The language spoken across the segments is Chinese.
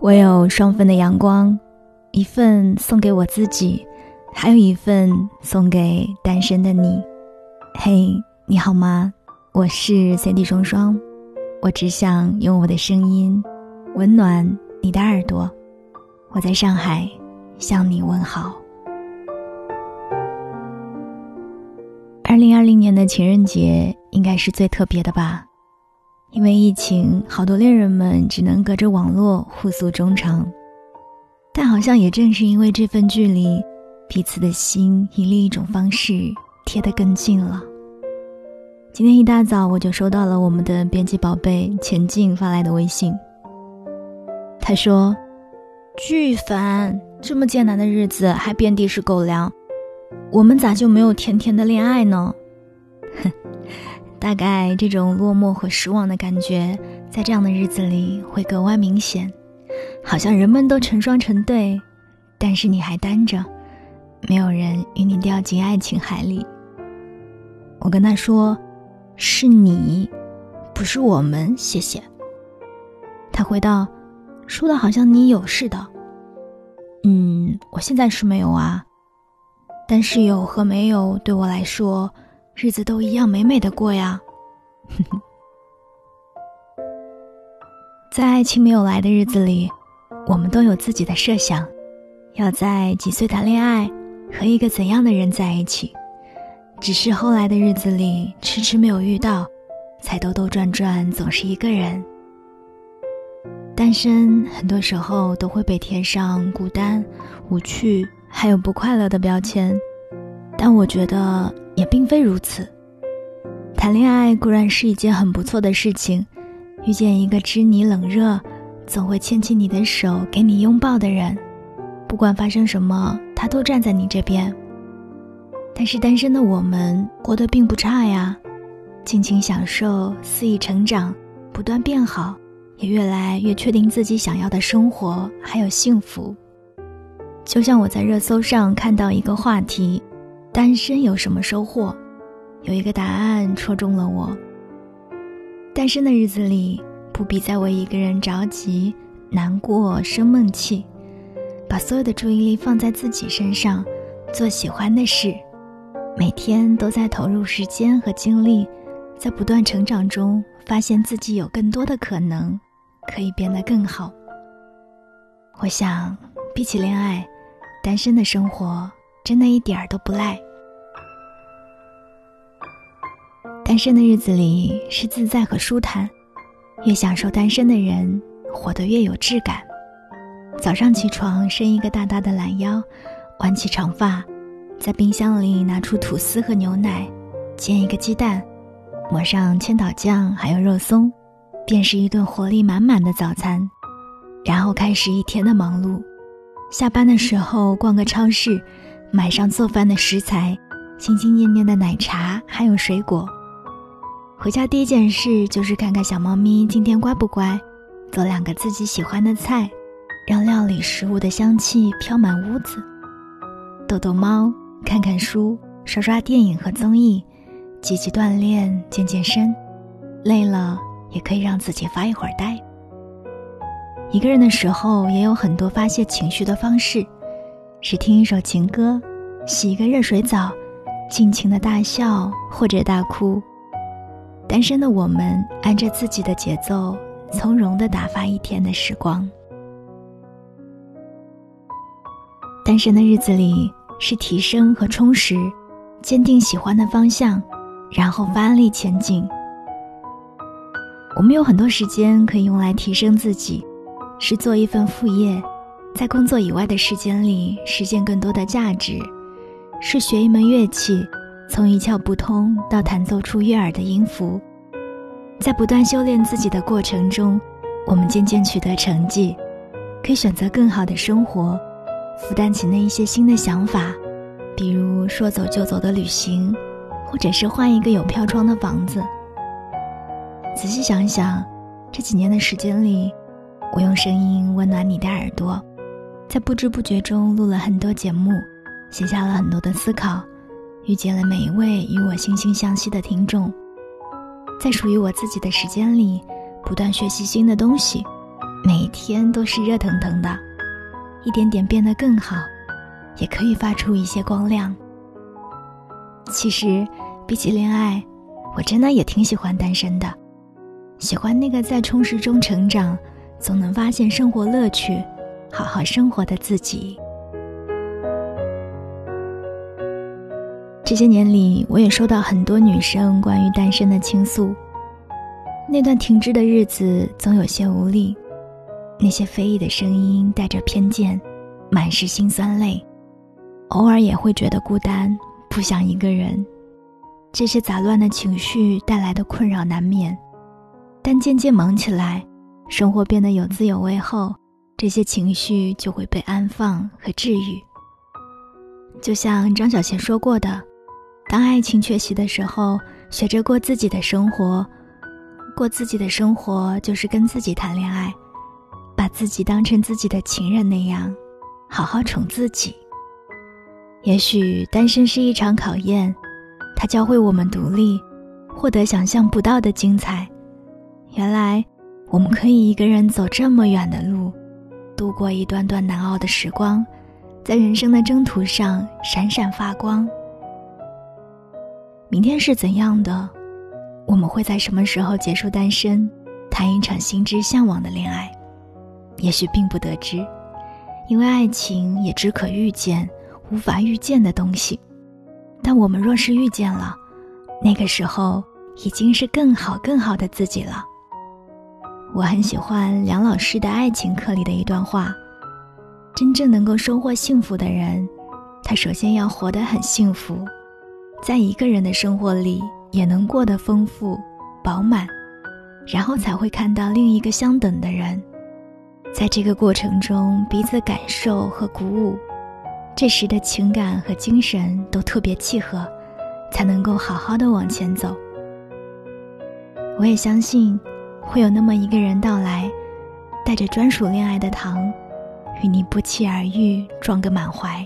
我有双份的阳光，一份送给我自己，还有一份送给单身的你。嘿，你好吗？我是 Cindy 双双，我只想用我的声音温暖你的耳朵。我在上海向你问好。二零二零年的情人节应该是最特别的吧？因为疫情，好多恋人们只能隔着网络互诉衷肠，但好像也正是因为这份距离，彼此的心以另一种方式贴得更近了。今天一大早，我就收到了我们的编辑宝贝钱静发来的微信。他说：“巨烦，这么艰难的日子还遍地是狗粮，我们咋就没有甜甜的恋爱呢？”大概这种落寞和失望的感觉，在这样的日子里会格外明显，好像人们都成双成对，但是你还单着，没有人与你掉进爱情海里。我跟他说：“是你，不是我们。”谢谢。他回道：“说的好像你有似的。”嗯，我现在是没有啊，但是有和没有对我来说。日子都一样美美的过呀，在爱情没有来的日子里，我们都有自己的设想，要在几岁谈恋爱，和一个怎样的人在一起。只是后来的日子里，迟迟没有遇到，才兜兜转转，总是一个人。单身很多时候都会被贴上孤单、无趣，还有不快乐的标签，但我觉得。也并非如此，谈恋爱固然是一件很不错的事情，遇见一个知你冷热，总会牵起你的手给你拥抱的人，不管发生什么，他都站在你这边。但是单身的我们过得并不差呀，尽情享受，肆意成长，不断变好，也越来越确定自己想要的生活还有幸福。就像我在热搜上看到一个话题。单身有什么收获？有一个答案戳中了我。单身的日子里，不必再为一个人着急、难过、生闷气，把所有的注意力放在自己身上，做喜欢的事，每天都在投入时间和精力，在不断成长中，发现自己有更多的可能，可以变得更好。我想，比起恋爱，单身的生活真的一点儿都不赖。单身的日子里是自在和舒坦，越享受单身的人活得越有质感。早上起床伸一个大大的懒腰，挽起长发，在冰箱里拿出吐司和牛奶，煎一个鸡蛋，抹上千岛酱还有肉松，便是一顿活力满满的早餐。然后开始一天的忙碌。下班的时候逛个超市，买上做饭的食材，心心念念的奶茶还有水果。回家第一件事就是看看小猫咪今天乖不乖，做两个自己喜欢的菜，让料理食物的香气飘满屋子。逗逗猫，看看书，刷刷电影和综艺，积极锻炼，健健身。累了也可以让自己发一会儿呆。一个人的时候也有很多发泄情绪的方式，是听一首情歌，洗一个热水澡，尽情的大笑或者大哭。单身的我们，按着自己的节奏，从容的打发一天的时光。单身的日子里，是提升和充实，坚定喜欢的方向，然后发力前进。我们有很多时间可以用来提升自己，是做一份副业，在工作以外的时间里实现更多的价值，是学一门乐器。从一窍不通到弹奏出悦耳的音符，在不断修炼自己的过程中，我们渐渐取得成绩，可以选择更好的生活，负担起那一些新的想法，比如说走就走的旅行，或者是换一个有飘窗的房子。仔细想想，这几年的时间里，我用声音温暖你的耳朵，在不知不觉中录了很多节目，写下了很多的思考。遇见了每一位与我惺惺相惜的听众，在属于我自己的时间里，不断学习新的东西，每天都是热腾腾的，一点点变得更好，也可以发出一些光亮。其实，比起恋爱，我真的也挺喜欢单身的，喜欢那个在充实中成长，总能发现生活乐趣，好好生活的自己。这些年里，我也收到很多女生关于单身的倾诉。那段停滞的日子，总有些无力。那些非议的声音带着偏见，满是心酸泪。偶尔也会觉得孤单，不想一个人。这些杂乱的情绪带来的困扰难免，但渐渐忙起来，生活变得有滋有味后，这些情绪就会被安放和治愈。就像张小娴说过的。当爱情缺席的时候，学着过自己的生活。过自己的生活，就是跟自己谈恋爱，把自己当成自己的情人那样，好好宠自己。也许单身是一场考验，它教会我们独立，获得想象不到的精彩。原来，我们可以一个人走这么远的路，度过一段段难熬的时光，在人生的征途上闪闪发光。明天是怎样的？我们会在什么时候结束单身，谈一场心之向往的恋爱？也许并不得知，因为爱情也只可遇见，无法预见的东西。但我们若是遇见了，那个时候已经是更好更好的自己了。我很喜欢梁老师的爱情课里的一段话：真正能够收获幸福的人，他首先要活得很幸福。在一个人的生活里，也能过得丰富、饱满，然后才会看到另一个相等的人，在这个过程中彼此感受和鼓舞，这时的情感和精神都特别契合，才能够好好的往前走。我也相信，会有那么一个人到来，带着专属恋爱的糖，与你不期而遇，撞个满怀，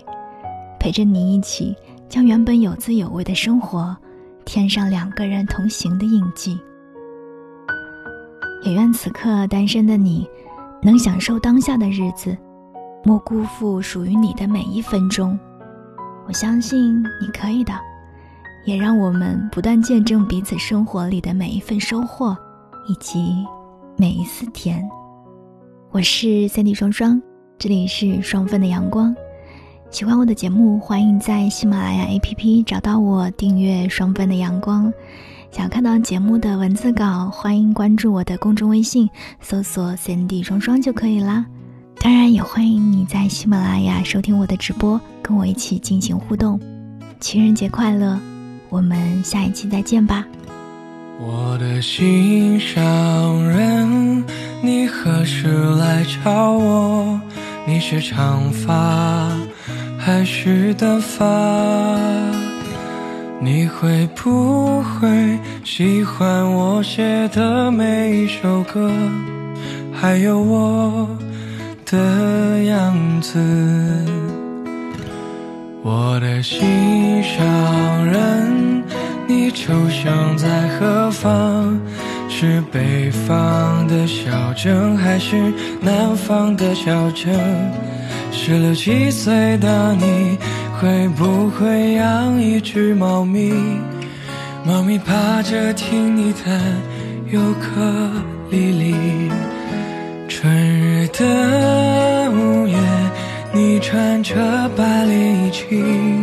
陪着你一起。将原本有滋有味的生活，添上两个人同行的印记。也愿此刻单身的你，能享受当下的日子，莫辜负属于你的每一分钟。我相信你可以的，也让我们不断见证彼此生活里的每一份收获，以及每一丝甜。我是三弟双双，这里是双份的阳光。喜欢我的节目，欢迎在喜马拉雅 APP 找到我，订阅《双份的阳光》。想看到节目的文字稿，欢迎关注我的公众微信，搜索 “Cindy 双双”就可以啦。当然，也欢迎你在喜马拉雅收听我的直播，跟我一起进行互动。情人节快乐！我们下一期再见吧。我的心上人，你何时来找我？你是长发。还是短发，你会不会喜欢我写的每一首歌，还有我的样子？我的心上人，你出生在何方？是北方的小镇，还是南方的小镇？十六七岁的你会不会养一只猫咪？猫咪趴着听你弹尤克里里。春日的午夜，你穿着白连衣裙，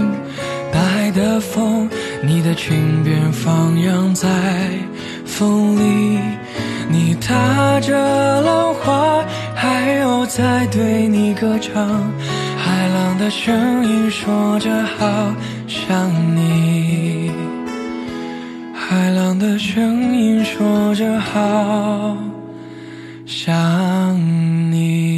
大海的风，你的裙边放扬在风里。你踏着浪花。没有在对你歌唱，海浪的声音说着好想你，海浪的声音说着好想你。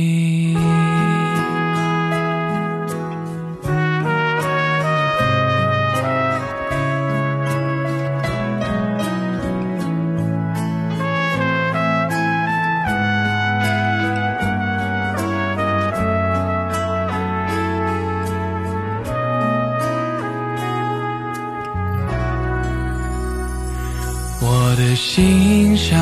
心上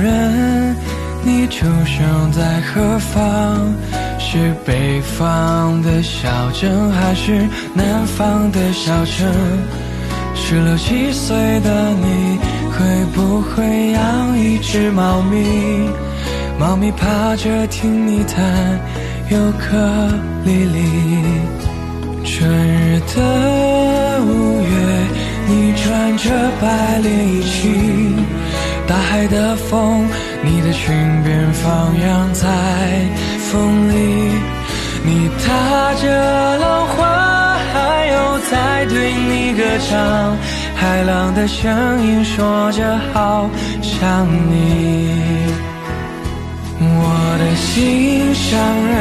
人，你出生在何方？是北方的小镇，还是南方的小城？十六七岁的你，会不会养一只猫咪？猫咪趴着听你弹尤克里里。春日的五月，你穿着白连衣裙，大海的风，你的裙边放扬在风里。你踏着浪花，还有在对你歌唱，海浪的声音说着好想你。我的心上人，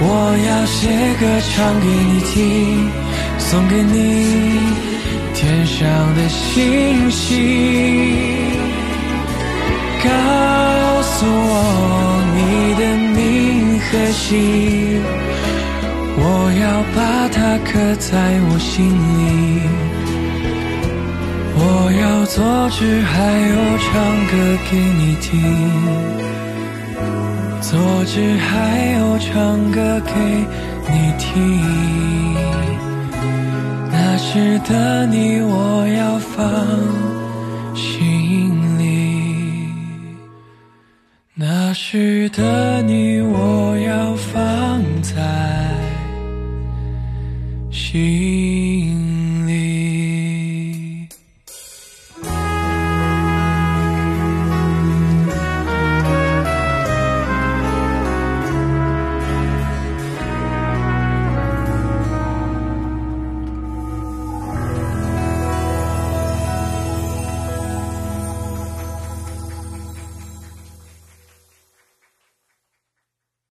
我要写歌唱给你听，送给你天上的星星。告诉我你的名和姓，我要把它刻在我心里。我要做纸，还有唱歌给你听。做纸还有唱歌给你听，那时的你我要放心里，那时的你我要放在心。